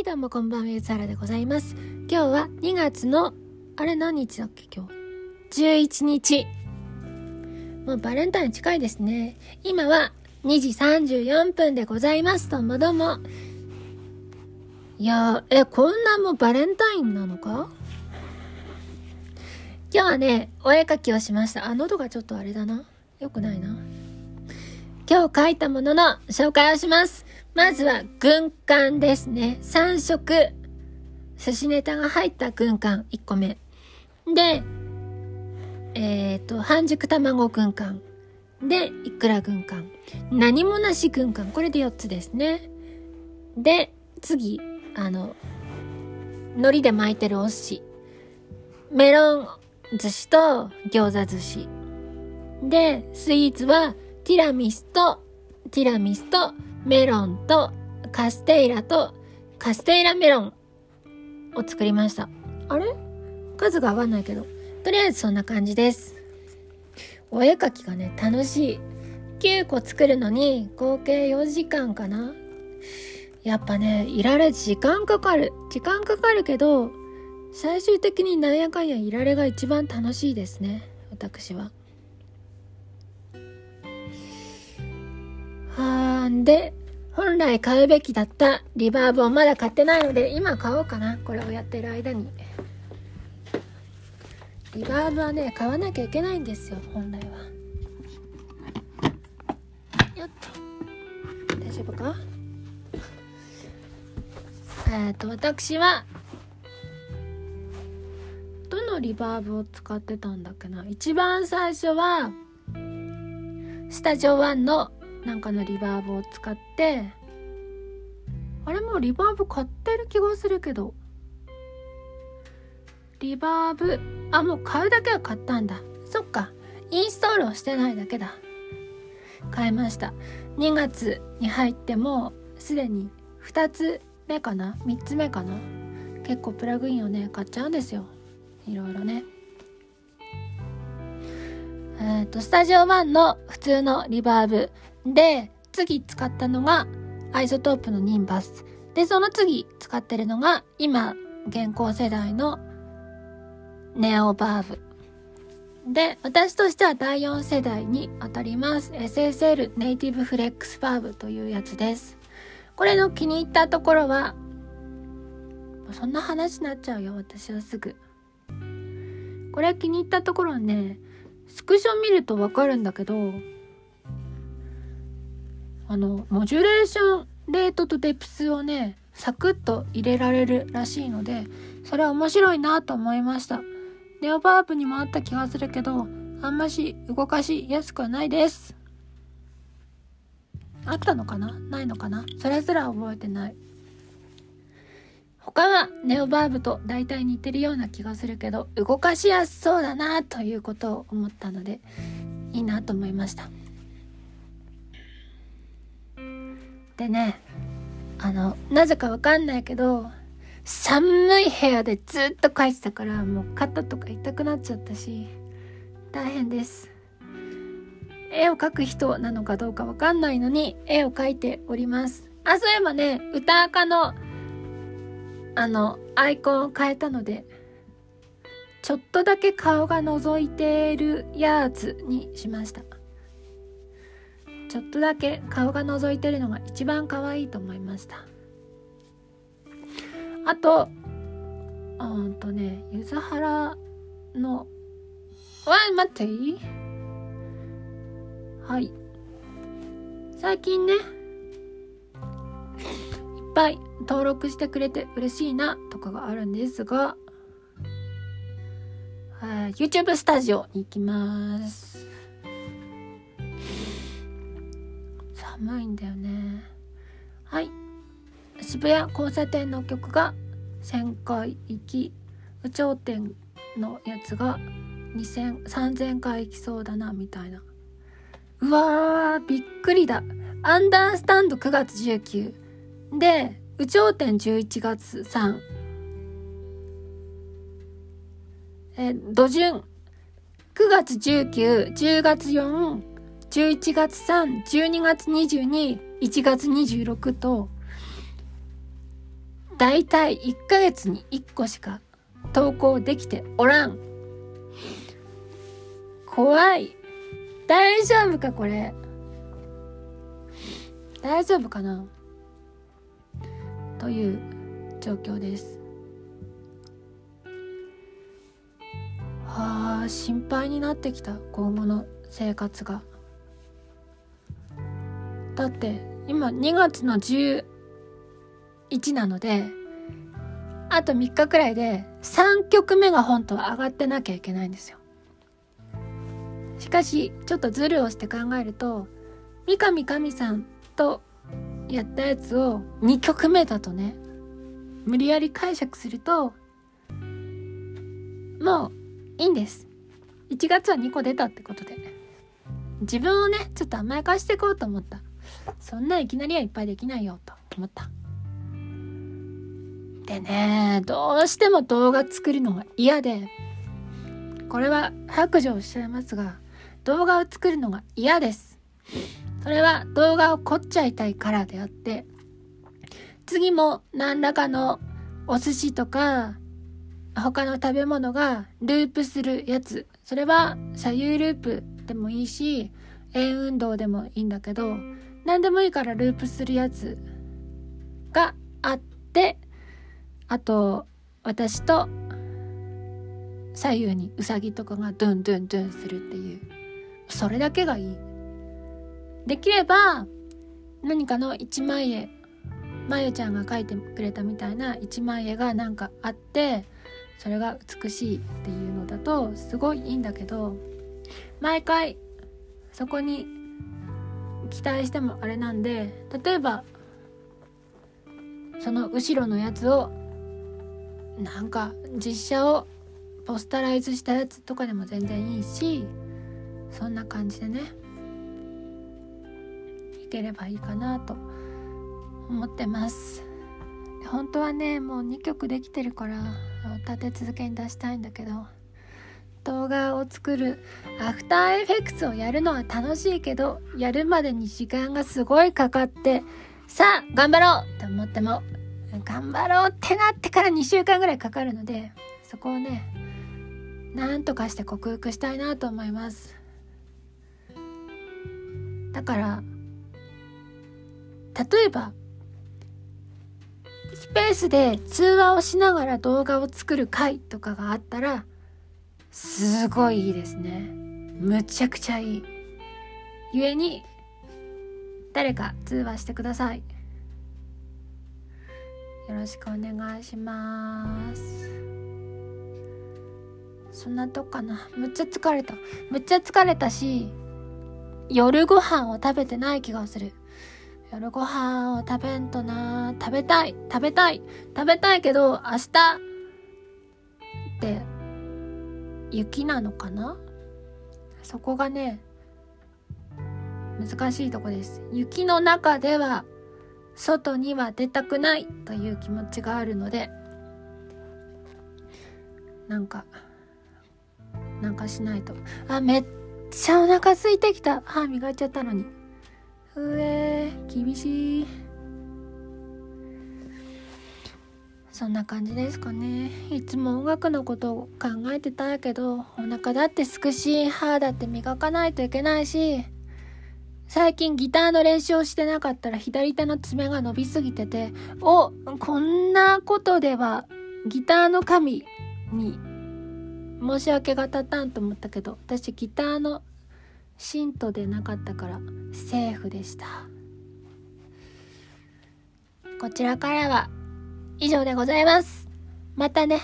い、どうもこんばんは、ゆずはらでございます。今日は2月の、あれ何日だっけ今日？11日。もうバレンタイン近いですね。今は2時34分でございます。どうもどうも。いやー、え、こんなもうバレンタインなのか？今日はね、お絵描きをしました。あ、喉がちょっとあれだな。よくないな。今日描いたものの紹介をします。まずは軍艦ですね。3色。寿司ネタが入った軍艦1個目。で、えっ、と、半熟卵軍艦。で、いくら軍艦。何もなし軍艦。これで4つですね。で、次、あの、海苔で巻いてるお寿司。メロン寿司と餃子寿司。で、スイーツはティラミスと、ティラミスとメロンとカステイラとカステイラメロンを作りました。あれ？数が合わないけど。とりあえずそんな感じです。お絵描きがね、楽しい。9個作るのに合計4時間かなやっぱね、いられ時間かかる。時間かかるけど、最終的になんやかんやいられが一番楽しいですね。私は。で、本来買うべきだったリバーブをまだ買ってないので、今買おうかな。これをやってる間に。リバーブはね、買わなきゃいけないんですよ、本来は。よっと。大丈夫か？えっ、と、私は、どのリバーブを使ってたんだっけな一番最初は、スタジオ1のなんかのリバーブを使って、あれもリバーブ買ってる気がするけど、リバーブ、あ、もう買うだけは買ったんだ。そっか。インストールをしてないだけだ。買いました。2月に入ってもすでに2つ目かな ?3 つ目かな？結構プラグインをね、買っちゃうんですよ。いろいろね。えっ、と、スタジオ1の普通のリバーブで、次使ったのがアイソトープのニンバス。で、その次使ってるのが今、現行世代のネオバーブ。で、私としては第4世代に当たります。SSL ネイティブフレックスバーブというやつです。これの気に入ったところは、そんな話になっちゃうよ、私はすぐ。これ気に入ったところはね、スクショ見るとわかるんだけど、あの、モジュレーションレートとデプスをね、サクッと入れられるらしいので、それは面白いなと思いました。ネオバーブにもあった気がするけど、あんまし動かしやすくはないです。あったのかな？ないのかな？それすら覚えてない。他はネオバーブと大体似てるような気がするけど、動かしやすそうだなということを思ったので、いいなと思いました。でね、あの、なぜかわかんないけど、寒い部屋でずっと描いてたから、もう肩とか痛くなっちゃったし、大変です。絵を描く人なのかどうかわかんないのに、絵を描いております。あ、そういえばね、歌赤の、あの、アイコンを変えたので、ちょっとだけ顔が覗いてるやつにしました。ちょっとだけ顔が覗いてるのが一番可愛いと思いました。あと、うんとね、ゆずはらの、わ、待っていいはい。最近ね、いっぱい登録してくれて嬉しいなとかがあるんですが、はい YouTube スタジオに行きます。寒いんだよね。はい。渋谷交差点の曲が1000回行き、有頂天のやつが2000、3000回行きそうだな、みたいな。うわー、びっくりだ。アンダースタンド9月19。で、有頂天11月3。え、土順。9月19、10月4、11月3、12月22、1月26と、だいたい1ヶ月に1個しか投稿できておらん。怖い。大丈夫かこれ。大丈夫かなという状況です。はあ、心配になってきた、今後の生活が。だって、今2月の11なので、あと3日くらいで3曲目が本当は上がってなきゃいけないんですよ。しかし、ちょっとズルをして考えると、三上神さんとやったやつを2曲目だとね、無理やり解釈すると、もういいんです。1月は2個出たってことで。自分をね、ちょっと甘やかしていこうと思った。そんないきなりはいっぱいできないよと思った。でね、どうしても動画作るのが嫌で、これは白状しちゃいますが、動画を作るのが嫌です。それは動画を凝っちゃいたいからであって、次も何らかのお寿司とか、他の食べ物がループするやつ。それは左右ループでもいいし、円運動でもいいんだけど、何でもいいからループするやつがあって、あと私と左右にウサギとかがドゥンドゥンドゥンするっていうそれだけがいい。できれば何かの一枚絵まゆちゃんが描いてくれたみたいな一枚絵がなんかあってそれが美しいっていうのだとすごいいいんだけど毎回そこに期待してもあれなんで例えばその後ろのやつをなんか実写をポスタライズしたやつとかでも全然いいしそんな感じでねいければいいかなと思ってます。本当はねもう2曲できてるから立て続けに出したいんだけど。動画を作るアフターエフェクツをやるのは楽しいけどやるまでに時間がすごいかかってさあ頑張ろうと思っても頑張ろうってなってから2週間ぐらいかかるのでそこをねなんとかして克服したいなと思います。だから例えばスペースで通話をしながら動画を作る回とかがあったらすごいいいですね。むちゃくちゃいい。故に誰か通話してください。よろしくお願いします。そんなとこかな。むっちゃ疲れた。むっちゃ疲れたし夜ご飯を食べてない気がする。夜ご飯を食べんとな。食べたい。食べたい。食べたいけど明日って雪なのかな？そこがね難しいとこです。雪の中では外には出たくないという気持ちがあるのでなんかなんかしないと。あめっちゃお腹空いてきた。歯磨いちゃったのに。うえ厳しい。そんな感じですかねいつも音楽のことを考えてたけどお腹だってすくし歯だって磨かないといけないし最近ギターの練習をしてなかったら左手の爪が伸びすぎてて、お、こんなことではギターの神に申し訳が立たんと思ったけど、私ギターの信徒でなかったからセーフでした。こちらからは以上でございます。またね。